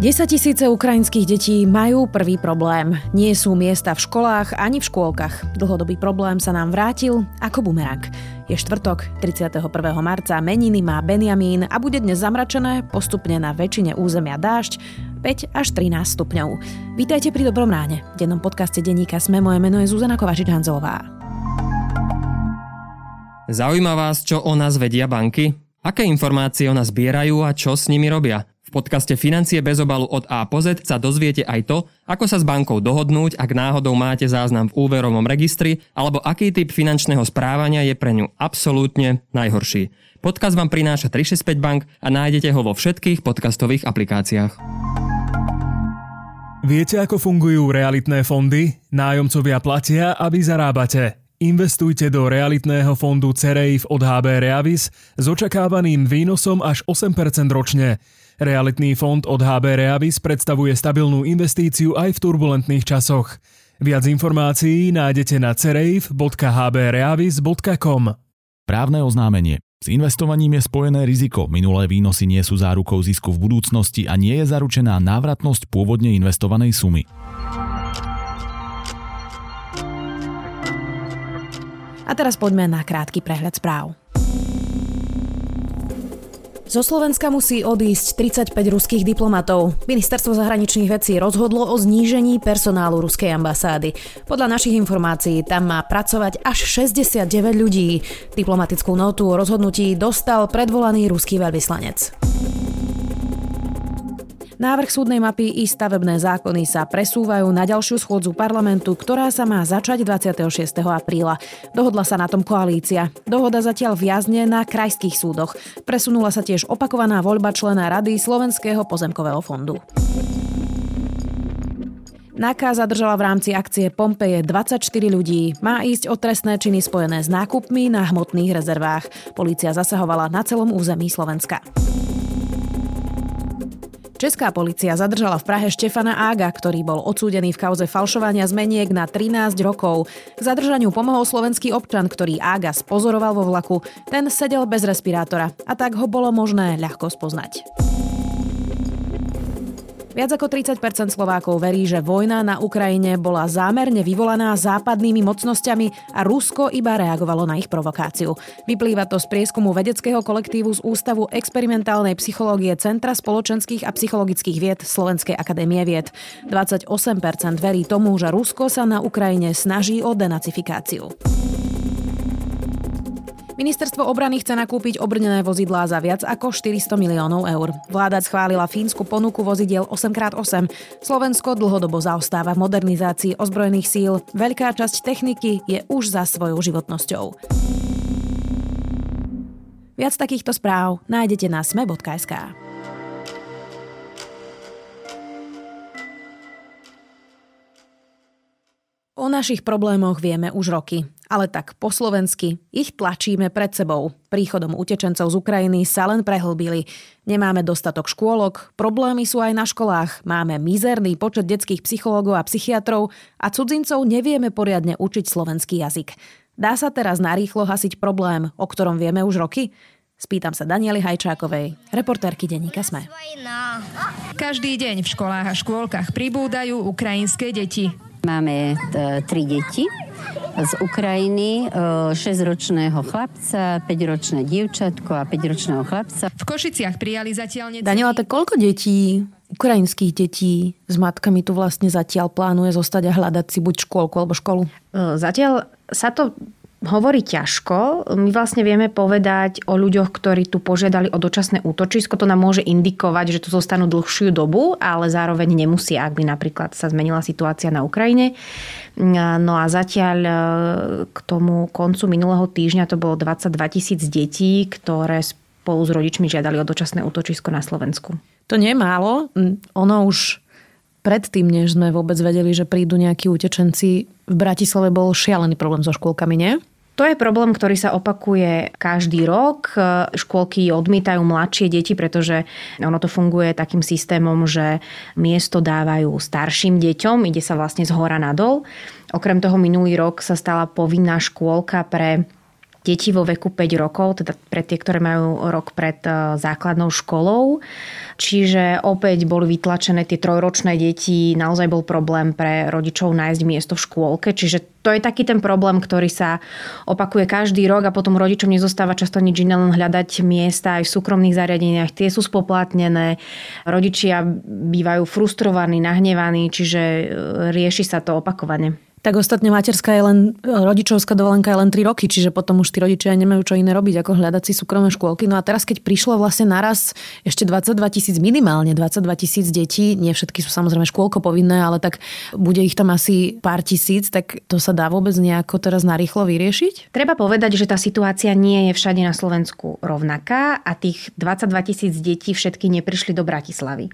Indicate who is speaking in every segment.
Speaker 1: 10 tisíce ukrajinských detí majú prvý problém. Nie sú miesta v školách ani v škôlkach. Dlhodobý problém sa nám vrátil ako bumerang. Je štvrtok, 31. marca, meniny má Benjamín a bude dnes zamračené, postupne na väčšine územia dážď, 5 až 13 stupňov. Vítajte pri Dobrom ráne. V dennom podcaste denníka Sme moje meno je Zuzana Kovačič-Hanzelová.
Speaker 2: Zaujíma vás, čo o nás vedia banky? Aké informácie o nás zbierajú a čo s nimi robia? V podcaste Financie bez obalu od A po Z sa dozviete aj to, ako sa s bankou dohodnúť, ak náhodou máte záznam v úverovom registri, alebo aký typ finančného správania je pre ňu absolútne najhorší. Podcast vám prináša 365 Bank a nájdete ho vo všetkých podcastových aplikáciách.
Speaker 3: Viete, ako fungujú realitné fondy? Nájomcovia platia, aby zarábate. Investujte do realitného fondu CEREIF od HB Reavis s očakávaným výnosom až 8% ročne. Realitný fond od HB Reavis predstavuje stabilnú investíciu aj v turbulentných časoch. Viac informácií nájdete na cereif.hbreavis.com
Speaker 4: Právne oznámenie. S investovaním je spojené riziko. Minulé výnosy nie sú zárukou zisku v budúcnosti a nie je zaručená návratnosť pôvodne investovanej sumy.
Speaker 1: A teraz poďme na krátky prehľad správ. Zo Slovenska musí odísť 35 ruských diplomatov. Ministerstvo zahraničných vecí rozhodlo o znížení personálu ruskej ambasády. Podľa našich informácií tam má pracovať až 69 ľudí. Diplomatickú notu o rozhodnutí dostal predvolaný ruský veľvyslanec. Návrh súdnej mapy i stavebné zákony sa presúvajú na ďalšiu schôdzu parlamentu, ktorá sa má začať 26. apríla. Dohodla sa na tom koalícia. Dohoda zatiaľ viazne na krajských súdoch. Presunula sa tiež opakovaná voľba člena Rady Slovenského pozemkového fondu. NAKA zadržala v rámci akcie Pompeje 24 ľudí. Má ísť o trestné činy spojené s nákupmi na hmotných rezervách. Polícia zasahovala na celom území Slovenska. Česká policia zadržala v Prahe Štefana Ága, ktorý bol odsúdený v kauze falšovania zmeniek na 13 rokov. K zadržaniu pomohol slovenský občan, ktorý Ága spozoroval vo vlaku. Ten sedel bez respirátora a tak ho bolo možné ľahko spoznať. Viac ako 30% Slovákov verí, že vojna na Ukrajine bola zámerne vyvolaná západnými mocnosťami a Rusko iba reagovalo na ich provokáciu. Vyplýva to z prieskumu vedeckého kolektívu z Ústavu experimentálnej psychológie Centra spoločenských a psychologických vied Slovenskej akadémie vied. 28% verí tomu, že Rusko sa na Ukrajine snaží o denacifikáciu. Ministerstvo obrany chce nakúpiť obrnené vozidlá za viac ako 400 miliónov eur. Vláda schválila fínsku ponuku vozidiel 8x8. Slovensko dlhodobo zaostáva v modernizácii ozbrojených síl. Veľká časť techniky je už za svojou životnosťou. Viac takýchto správ nájdete na sme.sk. O našich problémoch vieme už roky, ale tak po slovensky ich tlačíme pred sebou. Príchodom utečencov z Ukrajiny sa len prehlbili. Nemáme dostatok škôlok, problémy sú aj na školách, máme mizerný počet detských psychológov a psychiatrov a cudzincov nevieme poriadne učiť slovenský jazyk. Dá sa teraz narýchlo hasiť problém, o ktorom vieme už roky? Spýtam sa Danieli Hajčákovej, reportérky denníka Sme.
Speaker 5: Každý deň v školách a škôlkach pribúdajú ukrajinské deti.
Speaker 6: Máme t- tri deti z Ukrajiny, 6-ročného chlapca, 5-ročné dievčatko a 5-ročného chlapca.
Speaker 5: V Košiciach prijali zatiaľ...
Speaker 1: Daniela, tak koľko detí, ukrajinských detí s matkami tu vlastne zatiaľ plánuje zostať a hľadať si buď škôlku alebo školu?
Speaker 7: Zatiaľ sa to hovorí ťažko. My vlastne vieme povedať o ľuďoch, ktorí tu požiadali o dočasné útočisko. To nám môže indikovať, že tu zostanú dlhšiu dobu, ale zároveň nemusí, ak by napríklad sa zmenila situácia na Ukrajine. No a zatiaľ e, k tomu koncu minulého týždňa to bolo 22 tisíc detí, ktoré spolu s rodičmi žiadali o dočasné útočisko na Slovensku.
Speaker 1: To nie je málo. Ono už predtým, než sme vôbec vedeli, že prídu nejakí utečenci, v Bratislave bol šialený problém so škôlkami, nie?
Speaker 7: To je problém, ktorý sa opakuje každý rok. Škôlky odmietajú mladšie deti, pretože ono to funguje takým systémom, že miesto dávajú starším deťom, ide sa vlastne z hora nadol. Okrem toho minulý rok sa stala povinná škôlka pre deti vo veku 5 rokov, teda pre tie, ktoré majú rok pred e, základnou školou. Čiže opäť boli vytlačené tie trojročné deti, naozaj bol problém pre rodičov nájsť miesto v škôlke, čiže to je taký ten problém, ktorý sa opakuje každý rok a potom rodičom nezostáva často nič iné, len hľadať miesta aj v súkromných zariadeniach. Tie sú spoplatnené, rodičia bývajú frustrovaní, nahnevaní, čiže e, rieši sa to opakovane.
Speaker 1: Tak ostatne materská je len, rodičovská dovolenka je len 3 roky, čiže potom už tí rodičia nemajú čo iné robiť, ako hľadať si súkromné škôlky. No a teraz, keď prišlo vlastne naraz ešte 22 tisíc, minimálne 22 tisíc detí, nie všetky sú samozrejme škôlko povinné, ale tak bude ich tam asi pár tisíc, tak to sa dá vôbec nejako teraz narýchlo vyriešiť?
Speaker 7: Treba povedať, že tá situácia nie je všade na Slovensku rovnaká a tých 22 tisíc detí všetky neprišli do Bratislavy.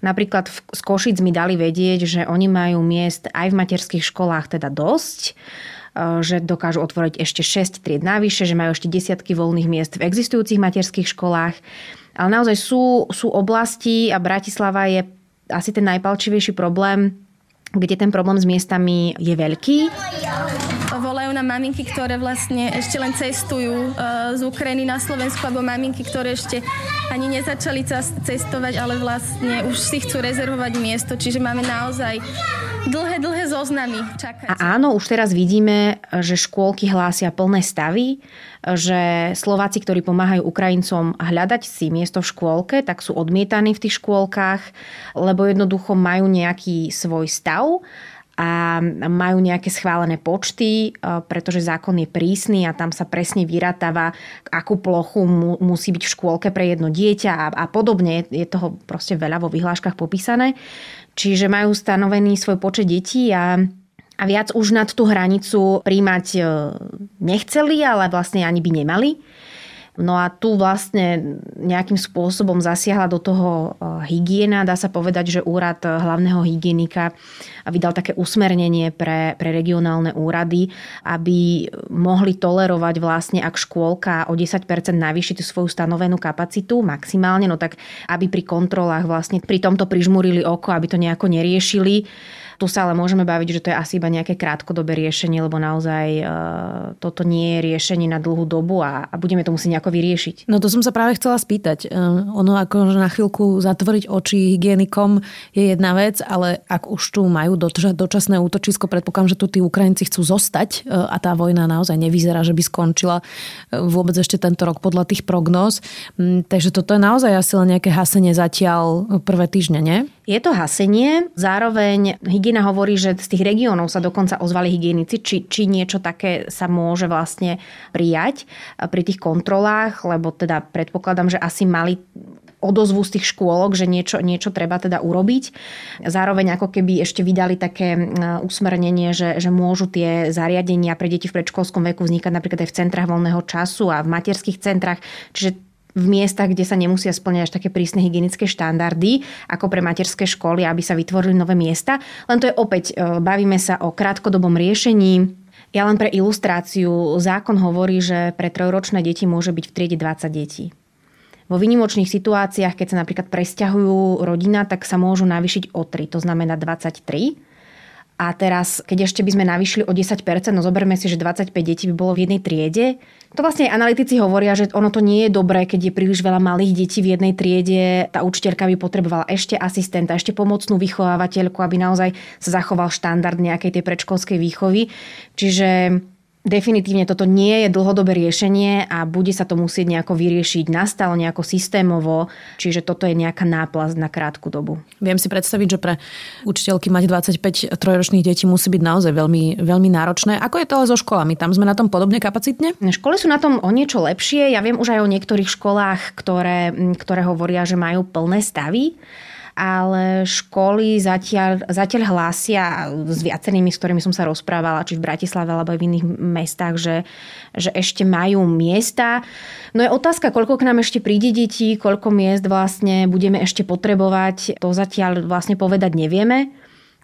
Speaker 7: Napríklad v Košic mi dali vedieť, že oni majú miest aj v materských školách školách teda dosť e, že dokážu otvoriť ešte 6 tried navyše, že majú ešte desiatky voľných miest v existujúcich materských školách. Ale naozaj sú, sú oblasti a Bratislava je asi ten najpalčivejší problém, kde ten problém s miestami je veľký
Speaker 8: volajú na maminky, ktoré vlastne ešte len cestujú uh, z Ukrajiny na Slovensku, alebo maminky, ktoré ešte ani nezačali cestovať, ale vlastne už si chcú rezervovať miesto. Čiže máme naozaj dlhé, dlhé zoznamy. Čakať.
Speaker 7: A áno, už teraz vidíme, že škôlky hlásia plné stavy, že Slováci, ktorí pomáhajú Ukrajincom hľadať si miesto v škôlke, tak sú odmietaní v tých škôlkach, lebo jednoducho majú nejaký svoj stav a majú nejaké schválené počty, e, pretože zákon je prísny a tam sa presne vyratáva, akú plochu mu, musí byť v škôlke pre jedno dieťa a, a podobne. Je toho proste veľa vo vyhláškach popísané. Čiže majú stanovený svoj počet detí a a viac už nad tú hranicu príjmať e, nechceli, ale vlastne ani by nemali. No a tu vlastne nejakým spôsobom zasiahla do toho e, hygiena. Dá sa povedať, že úrad hlavného hygienika vydal také usmernenie pre, pre regionálne úrady, aby mohli tolerovať vlastne, ak škôlka o 10% navýši tú svoju stanovenú kapacitu maximálne, no tak aby pri kontrolách vlastne pri tomto prižmurili oko, aby to nejako neriešili tu sa ale môžeme baviť, že to je asi iba nejaké krátkodobé riešenie, lebo naozaj uh, toto nie je riešenie na dlhú dobu a, a budeme to musieť nejako vyriešiť.
Speaker 1: No to som sa práve chcela spýtať. Uh, ono ako na chvíľku zatvoriť oči hygienikom je jedna vec, ale ak už tu majú dočasné útočisko, predpokladám, že tu tí Ukrajinci chcú zostať uh, a tá vojna naozaj nevyzerá, že by skončila vôbec ešte tento rok podľa tých prognóz. Um, takže toto je naozaj asi len nejaké hasenie zatiaľ prvé týždne, nie?
Speaker 7: Je to hasenie, zároveň hygiena hovorí, že z tých regiónov sa dokonca ozvali hygienici, či, či niečo také sa môže vlastne prijať pri tých kontrolách, lebo teda predpokladám, že asi mali odozvu z tých škôlok, že niečo, niečo treba teda urobiť. Zároveň ako keby ešte vydali také usmernenie, že, že môžu tie zariadenia pre deti v predškolskom veku vznikať napríklad aj v centrách voľného času a v materských centrách. Čiže v miestach, kde sa nemusia splňať až také prísne hygienické štandardy, ako pre materské školy, aby sa vytvorili nové miesta. Len to je opäť, e, bavíme sa o krátkodobom riešení, ja len pre ilustráciu, zákon hovorí, že pre trojročné deti môže byť v triede 20 detí. Vo výnimočných situáciách, keď sa napríklad presťahujú rodina, tak sa môžu navýšiť o 3, to znamená 23. A teraz, keď ešte by sme navýšili o 10%, no zoberme si, že 25 detí by bolo v jednej triede. To vlastne aj analytici hovoria, že ono to nie je dobré, keď je príliš veľa malých detí v jednej triede. Tá učiteľka by potrebovala ešte asistenta, ešte pomocnú vychovávateľku, aby naozaj sa zachoval štandard nejakej tej predškolskej výchovy. Čiže Definitívne toto nie je dlhodobé riešenie a bude sa to musieť nejako vyriešiť nastal nejako systémovo, čiže toto je nejaká náplast na krátku dobu.
Speaker 1: Viem si predstaviť, že pre učiteľky mať 25 trojročných detí musí byť naozaj veľmi, veľmi náročné. Ako je to ale so školami? Tam sme na tom podobne kapacitne?
Speaker 7: Školy sú na tom o niečo lepšie. Ja viem už aj o niektorých školách, ktoré, ktoré hovoria, že majú plné stavy ale školy zatiaľ, zatiaľ hlásia s viacerými, s ktorými som sa rozprávala, či v Bratislave alebo aj v iných mestách, že, že ešte majú miesta. No je otázka, koľko k nám ešte príde detí, koľko miest vlastne budeme ešte potrebovať. To zatiaľ vlastne povedať nevieme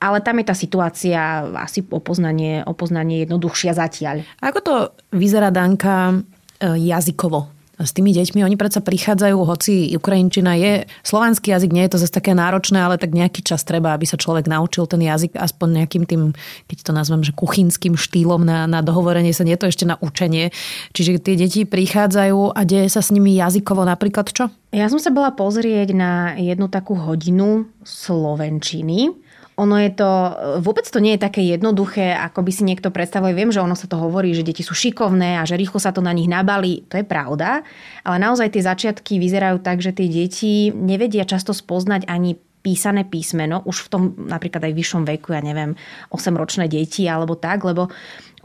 Speaker 7: ale tam je tá situácia asi opoznanie, opoznanie jednoduchšia zatiaľ.
Speaker 1: Ako to vyzerá, Danka, e, jazykovo? S tými deťmi. Oni predsa prichádzajú, hoci ukrajinčina je, slovanský jazyk nie je to zase také náročné, ale tak nejaký čas treba, aby sa človek naučil ten jazyk aspoň nejakým tým, keď to nazvem, že kuchynským štýlom na, na dohovorenie sa, nie je to ešte na učenie. Čiže tie deti prichádzajú a deje sa s nimi jazykovo napríklad čo?
Speaker 7: Ja som sa bola pozrieť na jednu takú hodinu slovenčiny ono je to, vôbec to nie je také jednoduché, ako by si niekto predstavuje. Viem, že ono sa to hovorí, že deti sú šikovné a že rýchlo sa to na nich nabalí. To je pravda, ale naozaj tie začiatky vyzerajú tak, že tie deti nevedia často spoznať ani písané písmeno, už v tom napríklad aj vyššom veku, ja neviem, 8-ročné deti alebo tak, lebo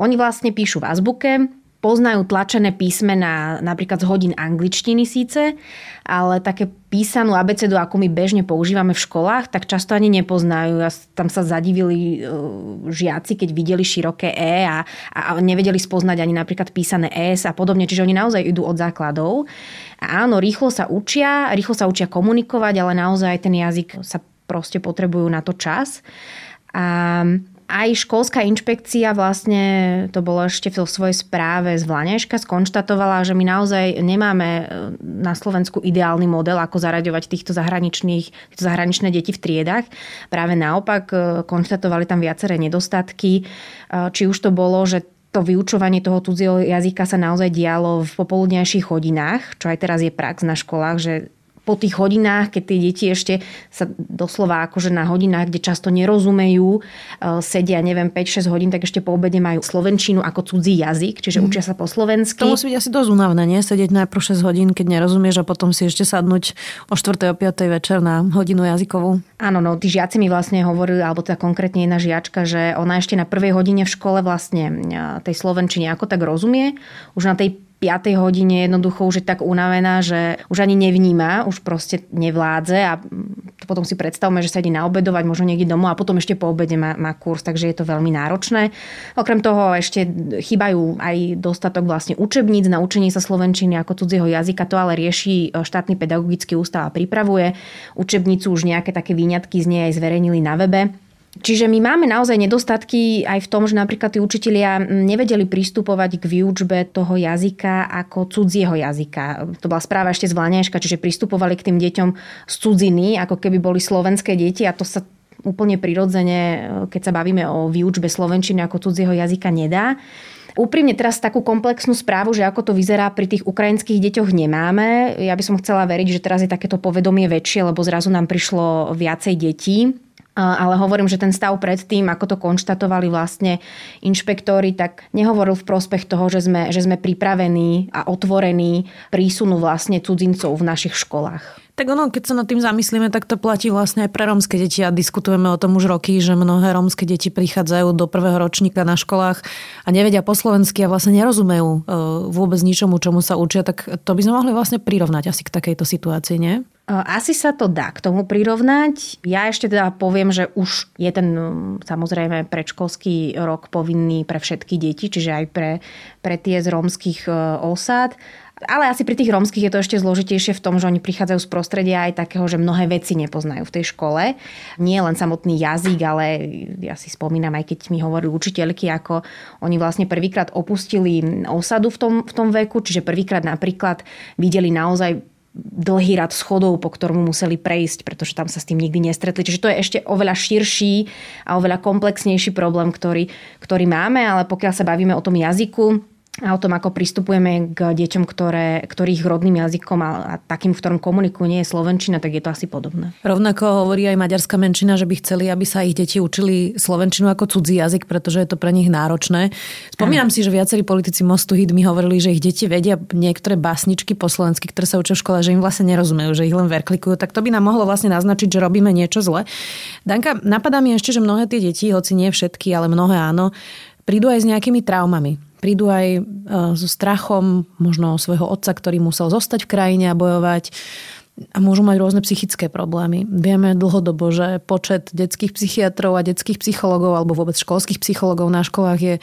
Speaker 7: oni vlastne píšu v azbuke, poznajú tlačené písmená napríklad z hodín angličtiny síce, ale také písanú abecedu, ako my bežne používame v školách, tak často ani nepoznajú. A tam sa zadivili e, žiaci, keď videli široké E a, a nevedeli spoznať ani napríklad písané S a podobne. Čiže oni naozaj idú od základov. A áno, rýchlo sa učia, rýchlo sa učia komunikovať, ale naozaj ten jazyk sa proste potrebujú na to čas. A aj školská inšpekcia vlastne, to bolo ešte v svojej správe z Vlaneška, skonštatovala, že my naozaj nemáme e, na Slovensku ideálny model, ako zaraďovať týchto zahraničných, týchto zahraničné deti v triedach. Práve naopak e, konštatovali tam viaceré nedostatky. E, či už to bolo, že to vyučovanie toho cudzieho jazyka sa naozaj dialo v popoludnejších hodinách, čo aj teraz je prax na školách, že po tých hodinách, keď tie deti ešte sa doslova akože na hodinách, kde často nerozumejú, e, sedia, neviem, 5-6 hodín, tak ešte po obede majú slovenčinu ako cudzí jazyk, čiže mm. učia sa po slovensky.
Speaker 1: To musí byť asi dosť únavné, nie? Sedieť najprv 6 hodín, keď nerozumieš a potom si ešte sadnúť o 4. o 5. večer na hodinu jazykovú.
Speaker 7: Áno, no, tí žiaci mi vlastne hovorili, alebo teda konkrétne jedna žiačka, že ona ešte na prvej hodine v škole vlastne e, tej slovenčine ako tak rozumie. Už na tej 5. hodine jednoducho už je tak unavená, že už ani nevníma, už proste nevládze a to potom si predstavme, že sa ide naobedovať, možno niekde domov a potom ešte po obede má, má kurz, takže je to veľmi náročné. Okrem toho ešte chýbajú aj dostatok vlastne učebníc na učenie sa slovenčiny ako cudzieho jazyka, to ale rieši e, štátny pedagogický ústav a pripravuje. Učebnicu už nejaké také výňatky z nej aj zverejnili na webe. Čiže my máme naozaj nedostatky aj v tom, že napríklad tí učitelia nevedeli pristupovať k výučbe toho jazyka ako cudzieho jazyka. To bola správa ešte z Vlaňaška, čiže pristupovali k tým deťom z cudziny, ako keby boli slovenské deti a to sa úplne prirodzene, keď sa bavíme o výučbe slovenčiny ako cudzieho jazyka, nedá. Úprimne teraz takú komplexnú správu, že ako to vyzerá pri tých ukrajinských deťoch nemáme. Ja by som chcela veriť, že teraz je takéto povedomie väčšie, lebo zrazu nám prišlo viacej detí ale hovorím, že ten stav predtým, ako to konštatovali vlastne inšpektori, tak nehovoril v prospech toho, že sme, že sme pripravení a otvorení prísunu vlastne cudzincov v našich školách.
Speaker 1: Tak ono, keď sa nad tým zamyslíme, tak to platí vlastne aj pre rómske deti a diskutujeme o tom už roky, že mnohé rómske deti prichádzajú do prvého ročníka na školách a nevedia po slovensky a vlastne nerozumejú e, vôbec ničomu, čomu sa učia, tak to by sme mohli vlastne prirovnať asi k takejto situácii, nie?
Speaker 7: Asi sa to dá k tomu prirovnať. Ja ešte teda poviem, že už je ten samozrejme predškolský rok povinný pre všetky deti, čiže aj pre, pre tie z rómskych e, osád. Ale asi pri tých rómskych je to ešte zložitejšie v tom, že oni prichádzajú z prostredia aj takého, že mnohé veci nepoznajú v tej škole. Nie len samotný jazyk, ale ja si spomínam, aj keď mi hovorili učiteľky, ako oni vlastne prvýkrát opustili osadu v tom, v tom veku, čiže prvýkrát napríklad videli naozaj dlhý rad schodov, po ktorom museli prejsť, pretože tam sa s tým nikdy nestretli. Čiže to je ešte oveľa širší a oveľa komplexnejší problém, ktorý, ktorý máme, ale pokiaľ sa bavíme o tom jazyku, a o tom, ako pristupujeme k deťom, ktoré, ktorých rodným jazykom a, a takým, v ktorom komunikujú, nie je slovenčina, tak je to asi podobné.
Speaker 1: Rovnako hovorí aj maďarská menšina, že by chceli, aby sa ich deti učili slovenčinu ako cudzí jazyk, pretože je to pre nich náročné. Spomínam Aha. si, že viacerí politici Mostu Hit mi hovorili, že ich deti vedia niektoré básničky po slovensky, ktoré sa učia v škole, že im vlastne nerozumejú, že ich len verklikujú. Tak to by nám mohlo vlastne naznačiť, že robíme niečo zle. Danka, napadá mi ešte, že mnohé tie deti, hoci nie všetky, ale mnohé áno, prídu aj s nejakými traumami prídu aj e, so strachom možno svojho otca, ktorý musel zostať v krajine a bojovať a môžu mať rôzne psychické problémy. Vieme dlhodobo, že počet detských psychiatrov a detských psychologov alebo vôbec školských psychologov na školách je,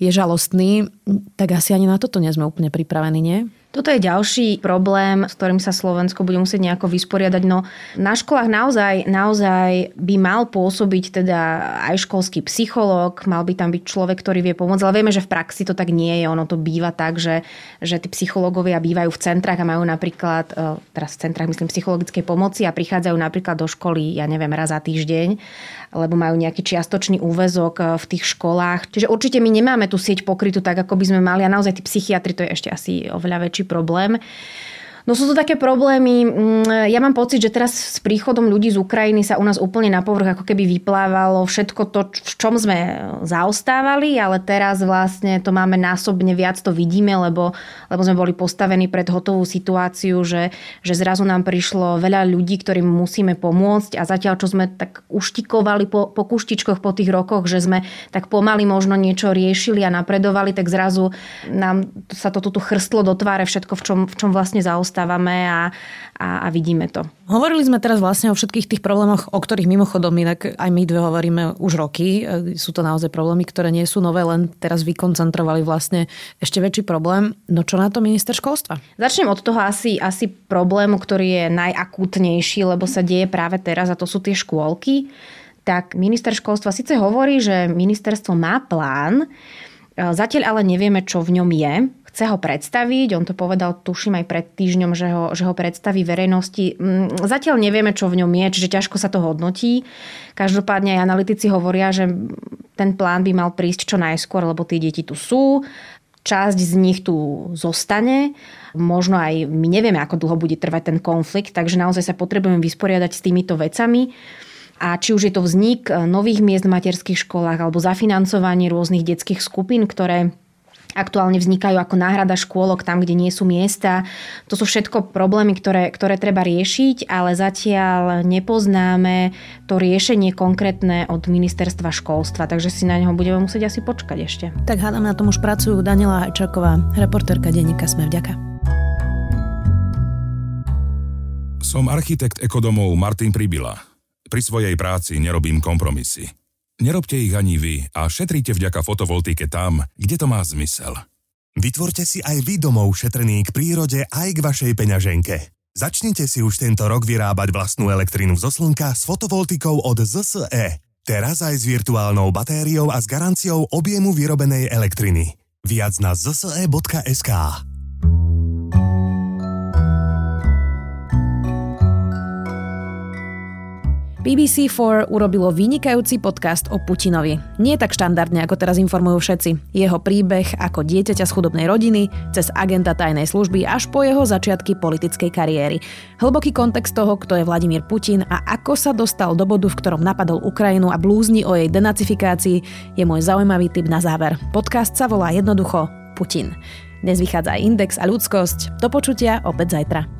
Speaker 1: je žalostný. Tak asi ani na toto nie sme úplne pripravení, nie?
Speaker 7: Toto je ďalší problém, s ktorým sa Slovensko bude musieť nejako vysporiadať. No, na školách naozaj, naozaj by mal pôsobiť teda aj školský psychológ, mal by tam byť človek, ktorý vie pomôcť, ale vieme, že v praxi to tak nie je. Ono to býva tak, že, že tí psychológovia bývajú v centrách a majú napríklad, e, teraz v centrách myslím psychologickej pomoci a prichádzajú napríklad do školy, ja neviem, raz za týždeň, lebo majú nejaký čiastočný úvezok e, v tých školách. Čiže určite my nemáme tú sieť pokrytú tak, ako by sme mali a naozaj tí psychiatri to je ešte asi oveľa väčší problém. No sú to také problémy. Mm, ja mám pocit, že teraz s príchodom ľudí z Ukrajiny sa u nás úplne na povrch ako keby vyplávalo všetko to, v čom sme zaostávali, ale teraz vlastne to máme násobne viac, to vidíme, lebo, lebo sme boli postavení pred hotovú situáciu, že, že zrazu nám prišlo veľa ľudí, ktorým musíme pomôcť a zatiaľ, čo sme tak uštikovali po, po kuštičkoch po tých rokoch, že sme tak pomaly možno niečo riešili a napredovali, tak zrazu nám sa to tu chrstlo do tváre všetko, v čom, v čom vlastne zaostávali dostávame a, a, a vidíme to.
Speaker 1: Hovorili sme teraz vlastne o všetkých tých problémoch, o ktorých mimochodom inak aj my dve hovoríme už roky. Sú to naozaj problémy, ktoré nie sú nové, len teraz vykoncentrovali vlastne ešte väčší problém. No čo na to minister školstva?
Speaker 7: Začnem od toho asi, asi problému, ktorý je najakútnejší, lebo sa deje práve teraz a to sú tie škôlky. Tak minister školstva síce hovorí, že ministerstvo má plán, Zatiaľ ale nevieme, čo v ňom je chce ho predstaviť. On to povedal, tuším aj pred týždňom, že ho, že ho predstaví verejnosti. Mm, zatiaľ nevieme, čo v ňom je, čiže ťažko sa to hodnotí. Každopádne aj analytici hovoria, že ten plán by mal prísť čo najskôr, lebo tie deti tu sú. Časť z nich tu zostane. Možno aj my nevieme, ako dlho bude trvať ten konflikt, takže naozaj sa potrebujeme vysporiadať s týmito vecami. A či už je to vznik nových miest v materských školách alebo zafinancovanie rôznych detských skupín, ktoré aktuálne vznikajú ako náhrada škôlok tam, kde nie sú miesta. To sú všetko problémy, ktoré, ktoré treba riešiť, ale zatiaľ nepoznáme to riešenie konkrétne od ministerstva školstva, takže si na neho budeme musieť asi počkať ešte.
Speaker 1: Tak hádam, na tom už pracujú Daniela Hajčaková, reportérka denníka Sme vďaka.
Speaker 9: Som architekt ekodomov Martin Pribila. Pri svojej práci nerobím kompromisy. Nerobte ich ani vy a šetrite vďaka fotovoltike tam, kde to má zmysel.
Speaker 10: Vytvorte si aj vy domov šetrný k prírode aj k vašej peňaženke. Začnite si už tento rok vyrábať vlastnú elektrínu zo slnka s fotovoltikou od ZSE. Teraz aj s virtuálnou batériou a s garanciou objemu vyrobenej elektriny. Viac na zse.sk.
Speaker 1: BBC4 urobilo vynikajúci podcast o Putinovi. Nie tak štandardne, ako teraz informujú všetci. Jeho príbeh ako dieťaťa z chudobnej rodiny, cez agenta tajnej služby až po jeho začiatky politickej kariéry. Hlboký kontext toho, kto je Vladimír Putin a ako sa dostal do bodu, v ktorom napadol Ukrajinu a blúzni o jej denacifikácii, je môj zaujímavý tip na záver. Podcast sa volá jednoducho Putin. Dnes vychádza aj Index a ľudskosť. Do počutia opäť zajtra.